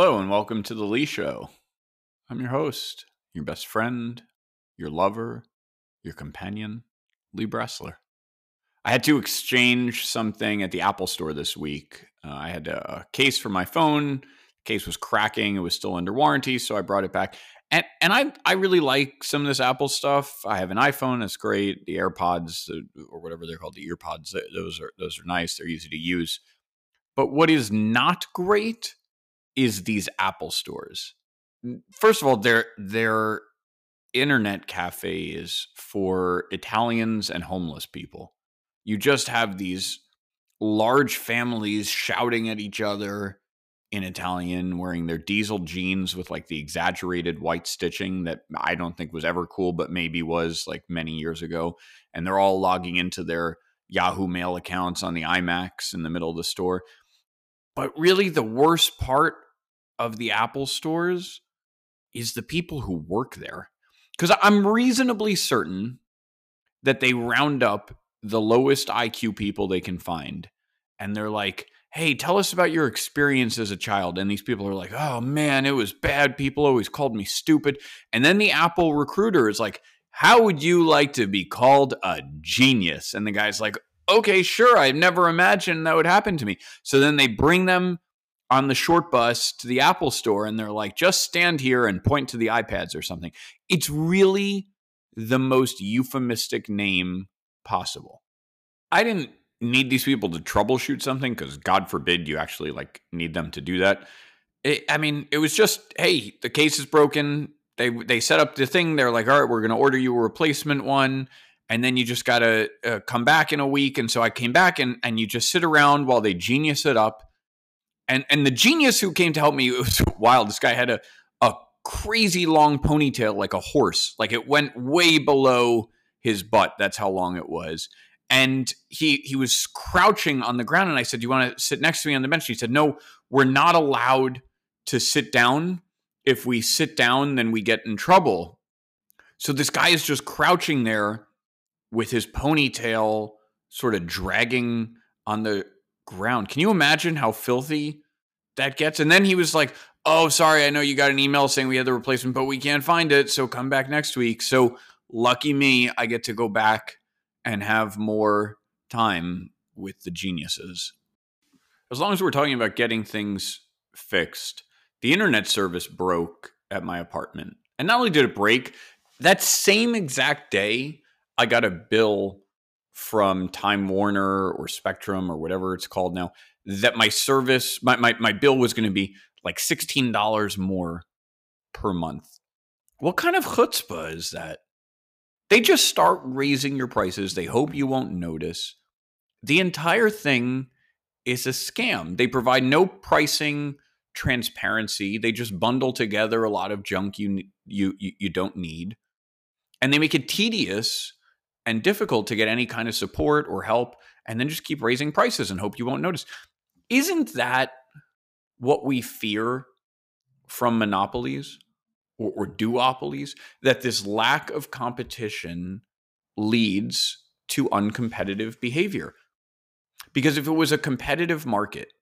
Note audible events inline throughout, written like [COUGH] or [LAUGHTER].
Hello, and welcome to The Lee Show. I'm your host, your best friend, your lover, your companion, Lee Bressler. I had to exchange something at the Apple store this week. Uh, I had a case for my phone. The case was cracking. It was still under warranty, so I brought it back. And and I I really like some of this Apple stuff. I have an iPhone. It's great. The AirPods or whatever they're called, the EarPods. Those are those are nice. They're easy to use. But what is not great is these Apple stores. First of all, they're they're internet cafes for Italians and homeless people. You just have these large families shouting at each other in Italian, wearing their diesel jeans with like the exaggerated white stitching that I don't think was ever cool, but maybe was like many years ago. And they're all logging into their Yahoo Mail accounts on the iMacs in the middle of the store. But really, the worst part of the Apple stores is the people who work there. Because I'm reasonably certain that they round up the lowest IQ people they can find. And they're like, hey, tell us about your experience as a child. And these people are like, oh man, it was bad. People always called me stupid. And then the Apple recruiter is like, how would you like to be called a genius? And the guy's like, okay, sure. I've never imagined that would happen to me. So then they bring them on the short bus to the Apple store and they're like, just stand here and point to the iPads or something. It's really the most euphemistic name possible. I didn't need these people to troubleshoot something because God forbid you actually like need them to do that. It, I mean, it was just, hey, the case is broken. They they set up the thing. They're like, all right, we're going to order you a replacement one, and then you just got to uh, come back in a week. And so I came back, and and you just sit around while they genius it up and and the genius who came to help me it was [LAUGHS] wild. This guy had a a crazy long ponytail like a horse. Like it went way below his butt. That's how long it was. And he he was crouching on the ground and I said, "Do you want to sit next to me on the bench?" He said, "No, we're not allowed to sit down. If we sit down, then we get in trouble." So this guy is just crouching there with his ponytail sort of dragging on the ground. Can you imagine how filthy that gets? And then he was like, "Oh, sorry, I know you got an email saying we had the replacement, but we can't find it, so come back next week." So lucky me, I get to go back and have more time with the geniuses. As long as we're talking about getting things fixed, the internet service broke at my apartment. And not only did it break, that same exact day, I got a bill from Time Warner or Spectrum or whatever it's called now that my service, my, my, my bill was going to be like $16 more per month. What kind of chutzpah is that? They just start raising your prices. They hope you won't notice. The entire thing is a scam. They provide no pricing transparency. They just bundle together a lot of junk you you you, you don't need. And they make it tedious and difficult to get any kind of support or help and then just keep raising prices and hope you won't notice. Isn't that what we fear from monopolies or, or duopolies? That this lack of competition leads to uncompetitive behavior. Because if it was a competitive market,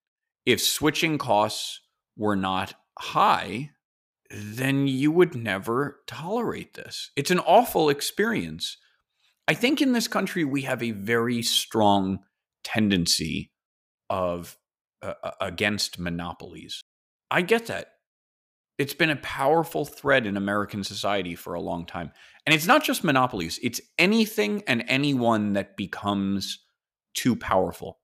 if switching costs were not high, then you would never tolerate this. It's an awful experience I think in this country we have a very strong tendency of uh, uh, against monopolies. I get that. It's been a powerful thread in American society for a long time. And it's not just monopolies, it's anything and anyone that becomes too powerful.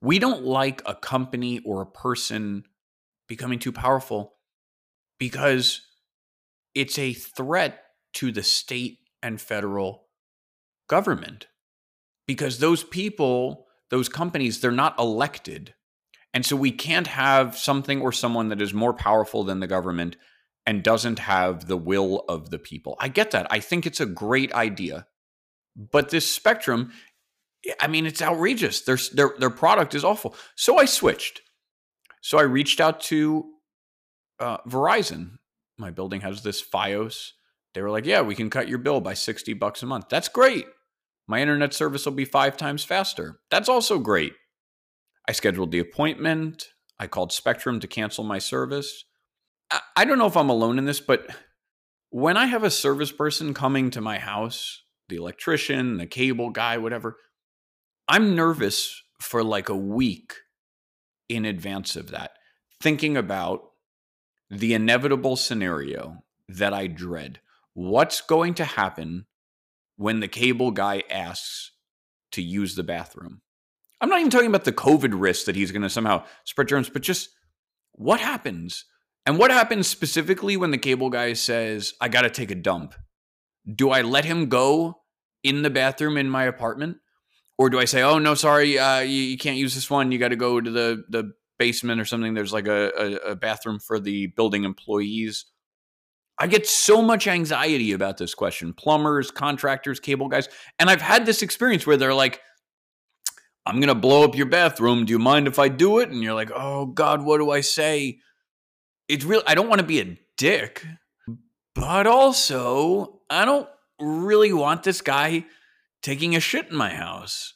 We don't like a company or a person becoming too powerful because it's a threat to the state and federal government because those people, those companies, they're not elected. And so we can't have something or someone that is more powerful than the government and doesn't have the will of the people. I get that. I think it's a great idea. But this spectrum, I mean, it's outrageous. Their, their, their product is awful. So I switched. So I reached out to uh, Verizon. My building has this Fios. They were like, yeah, we can cut your bill by 60 bucks a month. That's great. My internet service will be five times faster. That's also great. I scheduled the appointment. I called Spectrum to cancel my service. I, don't know if I'm alone in this, but when I have a service person coming to my house, the electrician, the cable guy, whatever, I'm nervous for like a week in advance of that, thinking about the inevitable scenario that I dread. What's going to happen when the cable guy asks to use the bathroom? I'm not even talking about the COVID risk that he's going to somehow spread germs, but just what happens? And what happens specifically when the cable guy says, I got to take a dump? Do I let him go in the bathroom in my apartment? Or do I say, oh, no, sorry, uh, you, you, can't use this one. You got to go to the, the basement or something. There's like a, a, a bathroom for the building employees. I get so much anxiety about this question plumbers, contractors, cable guys. And I've had this experience where they're like, I'm going to blow up your bathroom. Do you mind if I do it? And you're like, oh, God, what do I say? It's real. I don't want to be a dick, but also, I don't really want this guy taking a shit in my house.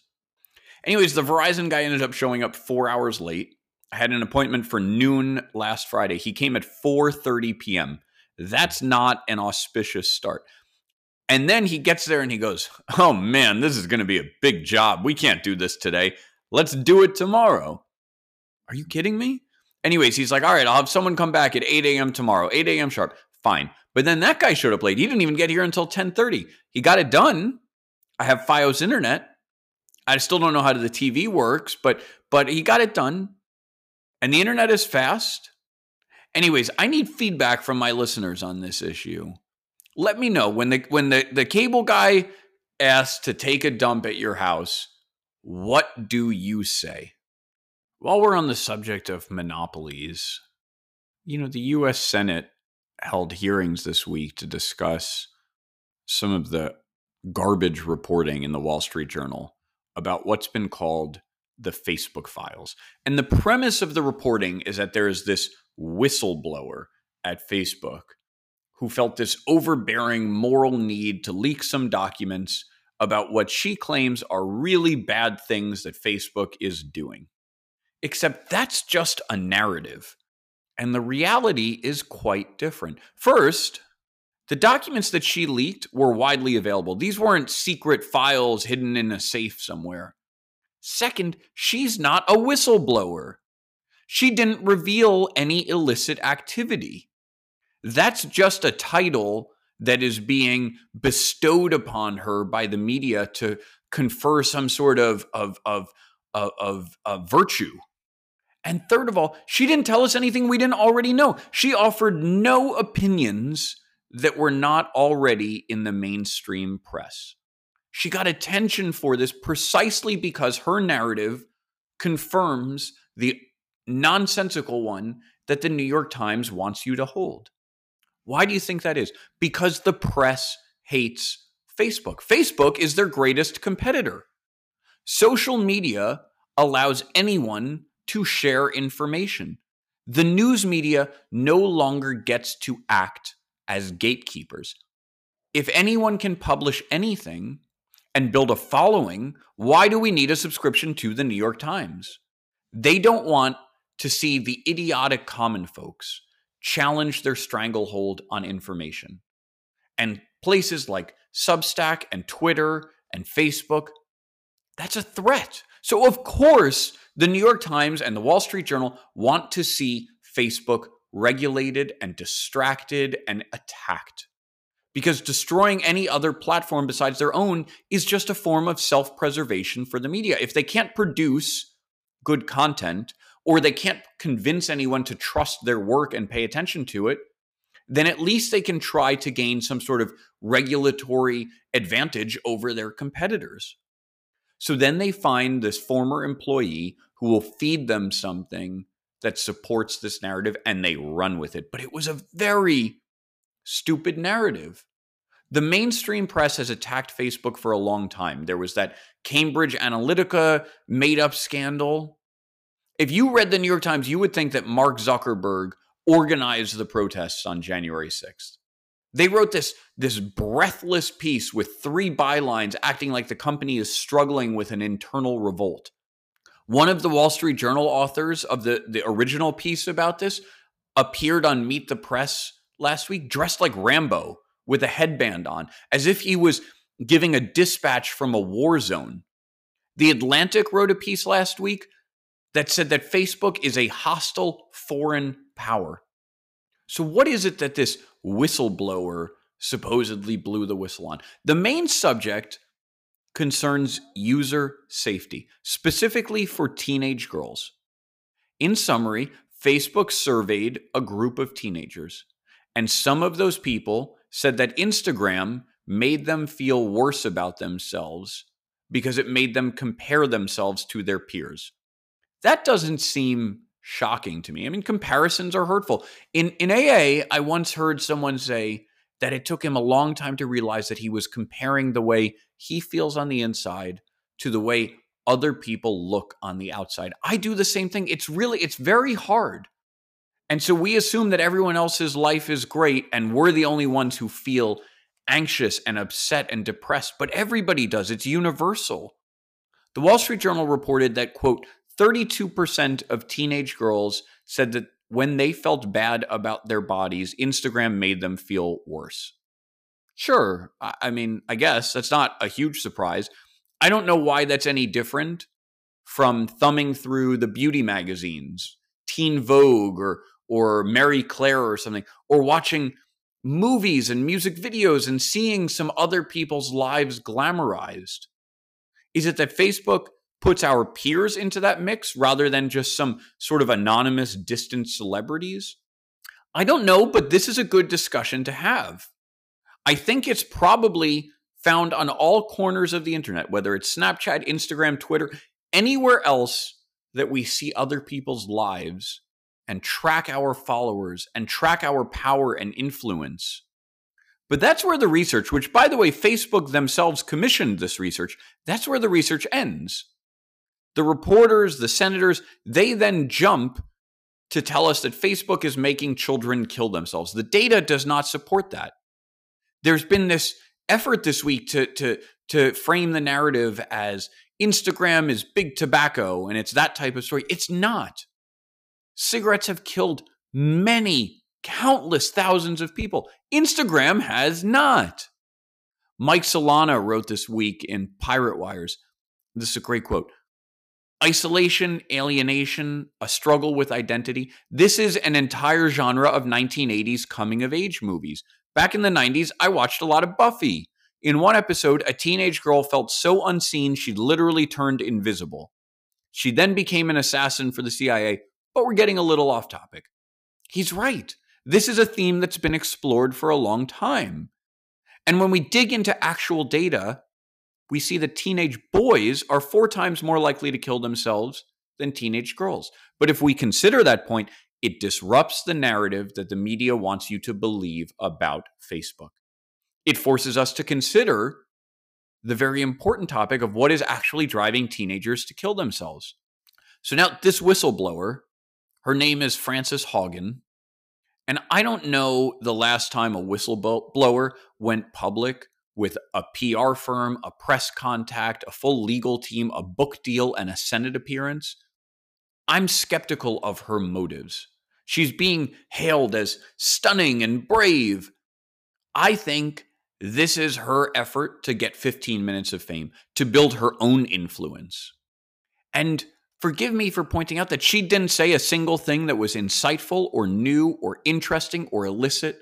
Anyways, the Verizon guy ended up showing up four hours late. I had an appointment for noon last Friday. He came at 4:30 p.m. That's not an auspicious start. And then he gets there and he goes, Oh man, this is going to be a big job. We can't do this today. Let's do it tomorrow. Are you kidding me? Anyways, he's like, All right, I'll have someone come back at 8 a.m. tomorrow, 8 a.m. sharp. Fine. But then that guy showed up late. He didn't even get here until 10:30. He got it done. I have Fios internet. I still don't know how the TV works, but but he got it done. And the internet is fast. Anyways, I need feedback from my listeners on this issue let me know when the when the, the cable guy asks to take a dump at your house, what do you say? While we're on the subject of monopolies, you know, the US Senate held hearings this week to discuss some of the garbage reporting in the Wall Street Journal about what's been called the Facebook files. And the premise of the reporting is that there is this whistleblower at Facebook who felt this overbearing moral need to leak some documents about what she claims are really bad things that Facebook is doing. Except that's just a narrative. And the reality is quite different. First, the documents that she leaked were widely available. These weren't secret files hidden in a safe somewhere. Second, she's not a whistleblower. She didn't reveal any illicit activity. That's just a title that is being bestowed upon her by the media to confer some sort of of of of, of, of virtue. And third of all, she didn't tell us anything we didn't already know. She offered no opinions that were not already in the mainstream press. She got attention for this precisely because her narrative confirms the nonsensical one that the New York Times wants you to hold. Why do you think that is? Because the press hates Facebook. Facebook is their greatest competitor. Social media allows anyone to share information. The news media no longer gets to act as gatekeepers. If anyone can publish anything and build a following, why do we need a subscription to the New York Times? They don't want to see the idiotic common folks challenge their stranglehold on information. And places like Substack and Twitter and Facebook, that's a threat. So, of course, the New York Times and the Wall Street Journal want to see Facebook regulated and distracted and attacked. Because destroying any other platform besides their own is just a form of self preservation for the media. If they can't produce good content, or they can't convince anyone to trust their work and pay attention to it, then at least they can try to gain some sort of regulatory advantage over their competitors. So then they find this former employee who will feed them something that supports this narrative and they run with it. But it was a very stupid narrative. The mainstream press has attacked Facebook for a long time. There was that Cambridge Analytica made up scandal if you read the New York Times, you would think that Mark Zuckerberg organized the protests on January 6th. They wrote this, this breathless piece with three bylines acting like the company is struggling with an internal revolt. One of the Wall Street Journal authors of the, the original piece about this appeared on Meet the Press last week dressed like Rambo with a headband on, as if he was giving a dispatch from a war zone. The Atlantic wrote a piece last week that said that Facebook is a hostile foreign power. So, what is it that this whistleblower supposedly blew the whistle on? The main subject concerns user safety, specifically for teenage girls. In summary, Facebook surveyed a group of teenagers, and some of those people said that Instagram made them feel worse about themselves because it made them compare themselves to their peers. That doesn't seem shocking to me. I mean, comparisons are hurtful. In in AA, I once heard someone say that it took him a long time to realize that he was comparing the way he feels on the inside to the way other people look on the outside. I do the same thing. It's really it's very hard. And so we assume that everyone else's life is great and we're the only ones who feel anxious and upset and depressed, but everybody does. It's universal. The Wall Street Journal reported that quote 32% of teenage girls said that when they felt bad about their bodies, Instagram made them feel worse. Sure, I mean, I guess that's not a huge surprise. I don't know why that's any different from thumbing through the beauty magazines, Teen Vogue or or Marie Claire or something, or watching movies and music videos and seeing some other people's lives glamorized. Is it that Facebook puts our peers into that mix rather than just some sort of anonymous, distant celebrities? I don't know, but this is a good discussion to have. I think it's probably found on all corners of the internet, whether it's Snapchat, Instagram, Twitter, anywhere else that we see other people's lives and track our followers and track our power and influence. But that's where the research, which by the way, Facebook themselves commissioned this research, that's where the research ends. The reporters, the senators, they then jump to tell us that Facebook is making children kill themselves. The data does not support that. There's been this effort this week to to to frame the narrative as Instagram is big tobacco and it's that type of story. It's not. Cigarettes have killed many, countless thousands of people. Instagram has not. Mike Solana wrote this week in Pirate Wires. This is a great quote. Isolation, alienation, a struggle with identity. This is an entire genre of 1980s coming of age movies. Back in the 90s, I watched a lot of Buffy. In one episode, a teenage girl felt so unseen she literally turned invisible. She then became an assassin for the CIA, but we're getting a little off topic. He's right. This is a theme that's been explored for a long time. And when we dig into actual data, we see that teenage boys are four times more likely to kill themselves than teenage girls. But if we consider that point, it disrupts the narrative that the media wants you to believe about Facebook. It forces us to consider the very important topic of what is actually driving teenagers to kill themselves. So now, this whistleblower, her name is Frances Haugen. And I don't know the last time a whistleblower went public with a PR firm, a press contact, a full legal team, a book deal, and a Senate appearance, I'm skeptical of her motives. She's being hailed as stunning and brave. I think this is her effort to get 15 minutes of fame, to build her own influence. And forgive me for pointing out that she didn't say a single thing that was insightful or new or interesting or illicit.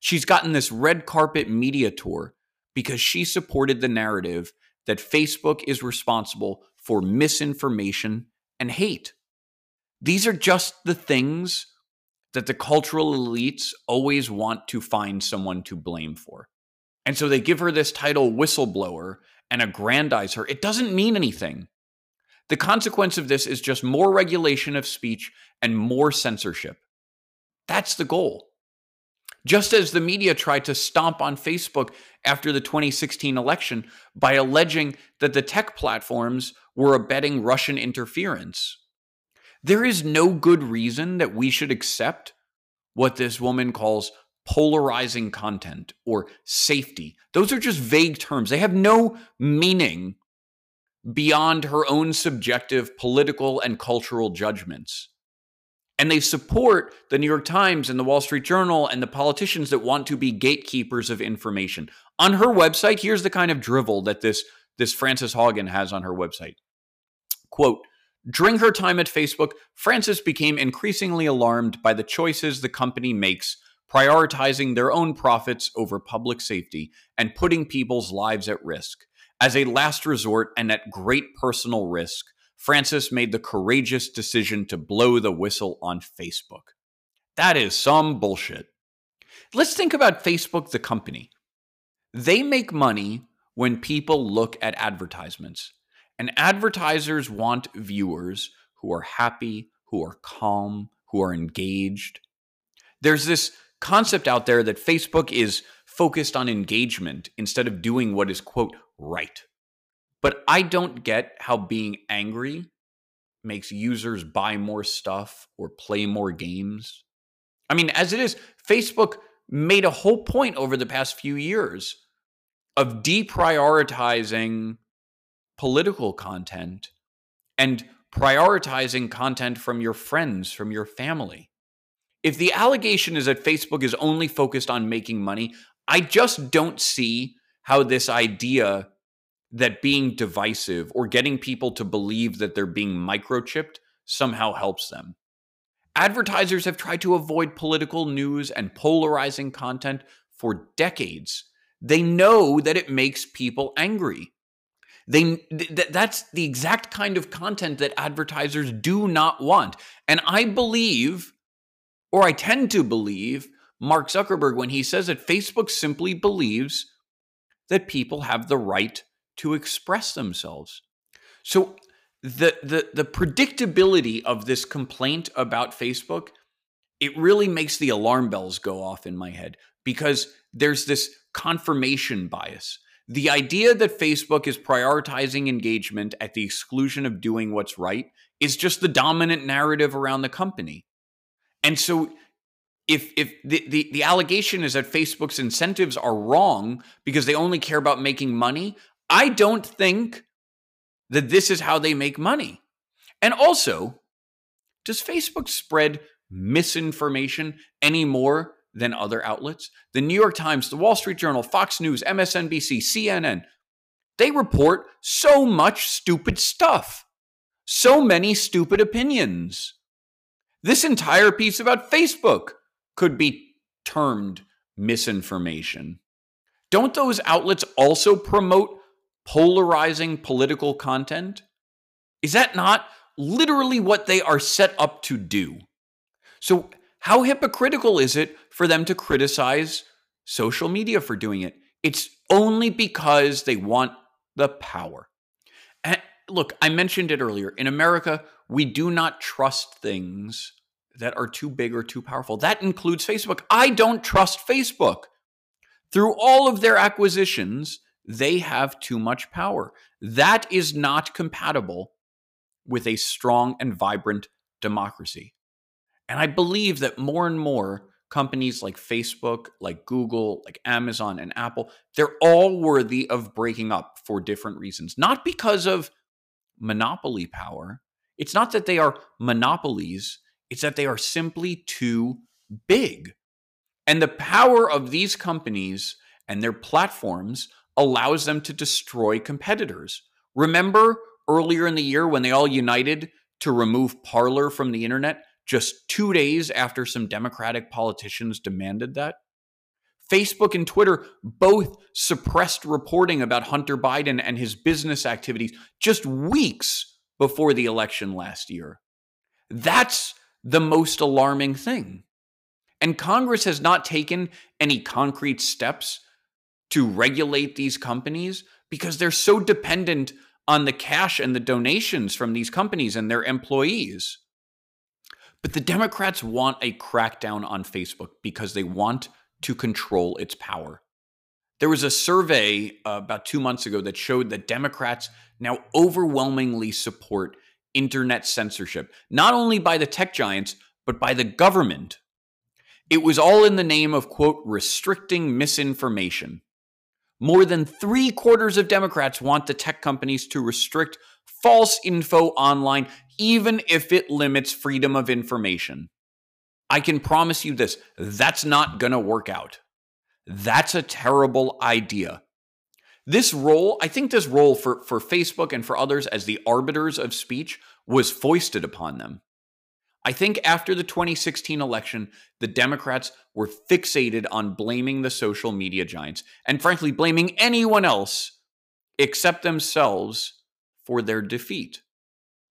She's gotten this red carpet media tour because she supported the narrative that Facebook is responsible for misinformation and hate. These are just the things that the cultural elites always want to find someone to blame for. And so they give her this title, whistleblower, and aggrandize her. It doesn't mean anything. The consequence of this is just more regulation of speech and more censorship. That's the goal. Just as the media tried to stomp on Facebook after the 2016 election by alleging that the tech platforms were abetting Russian interference. There is no good reason that we should accept what this woman calls polarizing content or safety. Those are just vague terms. They have no meaning beyond her own subjective political and cultural judgments. And they support the New York Times and the Wall Street Journal and the politicians that want to be gatekeepers of information. On her website, here's the kind of drivel that this, this Frances Haugen has on her website. Quote, during her time at Facebook, Frances became increasingly alarmed by the choices the company makes, prioritizing their own profits over public safety and putting people's lives at risk. As a last resort and at great personal risk, Frances made the courageous decision to blow the whistle on Facebook. That is some bullshit. Let's think about Facebook, the company. They make money when people look at advertisements. And advertisers want viewers who are happy, who are calm, who are engaged. There's this concept out there that Facebook is focused on engagement instead of doing what is, quote, right. But I don't get how being angry makes users buy more stuff or play more games. I mean, as it is, Facebook made a whole point over the past few years of deprioritizing political content and prioritizing content from your friends, from your family. If the allegation is that Facebook is only focused on making money, I just don't see how this idea that being divisive or getting people to believe that they're being microchipped somehow helps them. Advertisers have tried to avoid political news and polarizing content for decades. They know that it makes people angry. They th- that's the exact kind of content that advertisers do not want. And I believe or I tend to believe Mark Zuckerberg when he says that Facebook simply believes that people have the right to express themselves. So the the the predictability of this complaint about Facebook, it really makes the alarm bells go off in my head because there's this confirmation bias. The idea that Facebook is prioritizing engagement at the exclusion of doing what's right is just the dominant narrative around the company. And so if if the, the, the allegation is that Facebook's incentives are wrong because they only care about making money, I don't think that this is how they make money. And also, does Facebook spread misinformation any more than other outlets? The New York Times, the Wall Street Journal, Fox News, MSNBC, CNN, they report so much stupid stuff, so many stupid opinions. This entire piece about Facebook could be termed misinformation. Don't those outlets also promote polarizing political content? Is that not literally what they are set up to do? So, how hypocritical is it for them to criticize social media for doing it? It's only because they want the power. And look, I mentioned it earlier. In America, we do not trust things that are too big or too powerful. That includes Facebook. I don't trust Facebook. Through all of their acquisitions, they have too much power. That is not compatible with a strong and vibrant democracy. And I believe that more and more companies like Facebook, like Google, like Amazon, and Apple, they're all worthy of breaking up for different reasons. Not because of monopoly power. It's not that they are monopolies, it's that they are simply too big. And the power of these companies and their platforms allows them to destroy competitors. Remember earlier in the year when they all united to remove Parler from the internet just two days after some Democratic politicians demanded that? Facebook and Twitter both suppressed reporting about Hunter Biden and his business activities just weeks before the election last year. That's the most alarming thing. And Congress has not taken any concrete steps to regulate these companies because they're so dependent on the cash and the donations from these companies and their employees. But the Democrats want a crackdown on Facebook because they want to control its power. There was a survey uh, about two months ago that showed that Democrats now overwhelmingly support internet censorship, not only by the tech giants, but by the government. It was all in the name of, quote, restricting misinformation. More than three quarters of Democrats want the tech companies to restrict false info online, even if it limits freedom of information. I can promise you this that's not going to work out. That's a terrible idea. This role, I think this role for, for Facebook and for others as the arbiters of speech was foisted upon them. I think after the 2016 election, the Democrats were fixated on blaming the social media giants and, frankly, blaming anyone else except themselves for their defeat.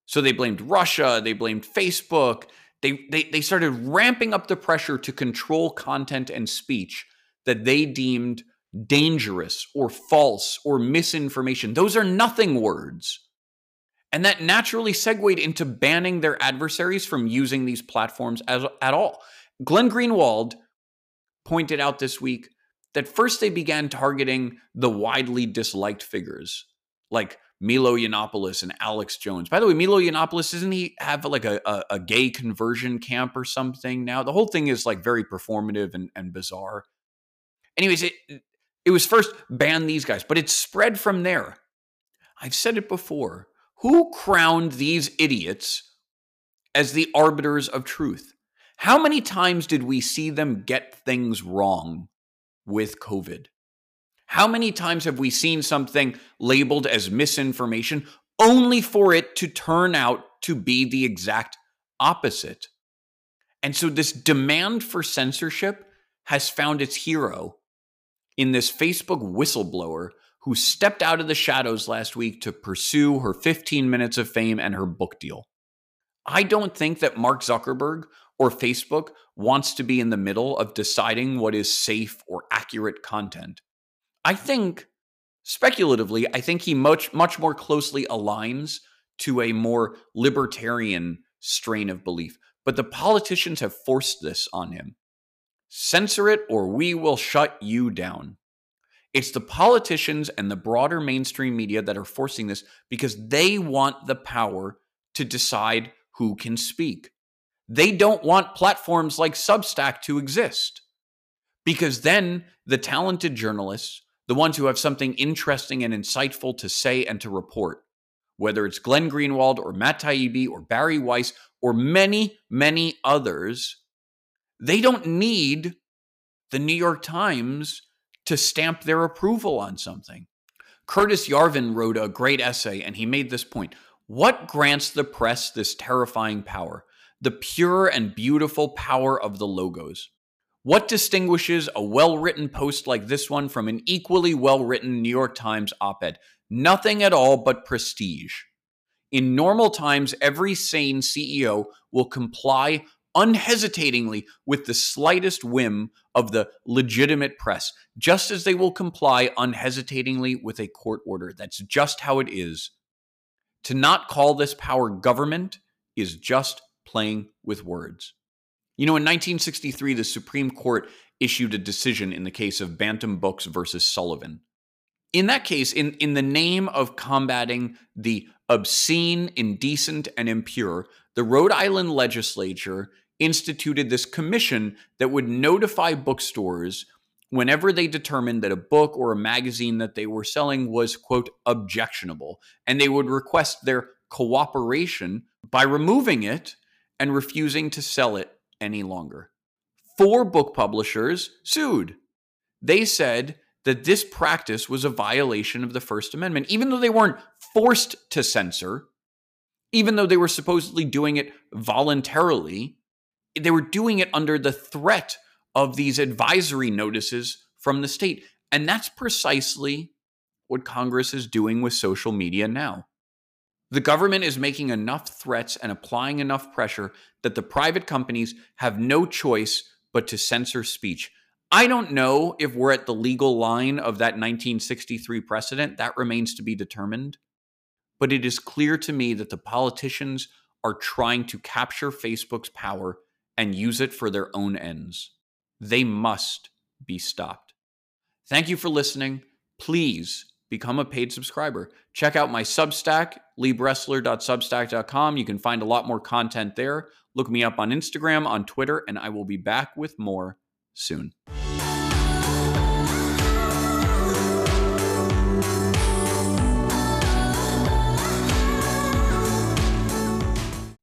So they blamed Russia, they blamed Facebook, they, they, they started ramping up the pressure to control content and speech that they deemed dangerous or false or misinformation. Those are nothing words. And that naturally segued into banning their adversaries from using these platforms as, at all. Glenn Greenwald pointed out this week that first they began targeting the widely disliked figures like Milo Yiannopoulos and Alex Jones. By the way, Milo Yiannopoulos, doesn't he have like a, a, a, gay conversion camp or something now? The whole thing is like very performative and, and bizarre. Anyways, it, it was first ban these guys, but it spread from there. I've said it before. Who crowned these idiots as the arbiters of truth? How many times did we see them get things wrong with COVID? How many times have we seen something labeled as misinformation only for it to turn out to be the exact opposite? And so, this demand for censorship has found its hero in this Facebook whistleblower who stepped out of the shadows last week to pursue her 15 minutes of fame and her book deal. I don't think that Mark Zuckerberg or Facebook wants to be in the middle of deciding what is safe or accurate content. I think, speculatively, I think he much, much more closely aligns to a more libertarian strain of belief. But the politicians have forced this on him. Censor it or we will shut you down. It's the politicians and the broader mainstream media that are forcing this because they want the power to decide who can speak. They don't want platforms like Substack to exist because then the talented journalists, the ones who have something interesting and insightful to say and to report, whether it's Glenn Greenwald or Matt Taibbi or Bari Weiss or many, many others, they don't need the New York Times to stamp their approval on something. Curtis Yarvin wrote a great essay and he made this point. What grants the press this terrifying power? The pure and beautiful power of the logos. What distinguishes a well written post like this one from an equally well written New York Times op ed? Nothing at all but prestige. In normal times, every sane CEO will comply unhesitatingly with the slightest whim of the legitimate press, just as they will comply unhesitatingly with a court order. That's just how it is. To not call this power government is just playing with words. You know, in 1963, the Supreme Court issued a decision in the case of Bantam Books versus Sullivan. In that case, in, in the name of combating the obscene, indecent, and impure, the Rhode Island legislature instituted this commission that would notify bookstores whenever they determined that a book or a magazine that they were selling was, quote, objectionable. And they would request their cooperation by removing it and refusing to sell it any longer. Four book publishers sued. They said that this practice was a violation of the First Amendment, even though they weren't forced to censor, even though they were supposedly doing it voluntarily they were doing it under the threat of these advisory notices from the state. And that's precisely what Congress is doing with social media now. The government is making enough threats and applying enough pressure that the private companies have no choice but to censor speech. I don't know if we're at the legal line of that 1963 precedent. That remains to be determined. But it is clear to me that the politicians are trying to capture Facebook's power and use it for their own ends. They must be stopped. Thank you for listening. Please become a paid subscriber. Check out my Substack, leebressler.substack.com. You can find a lot more content there. Look me up on Instagram, on Twitter, and I will be back with more soon.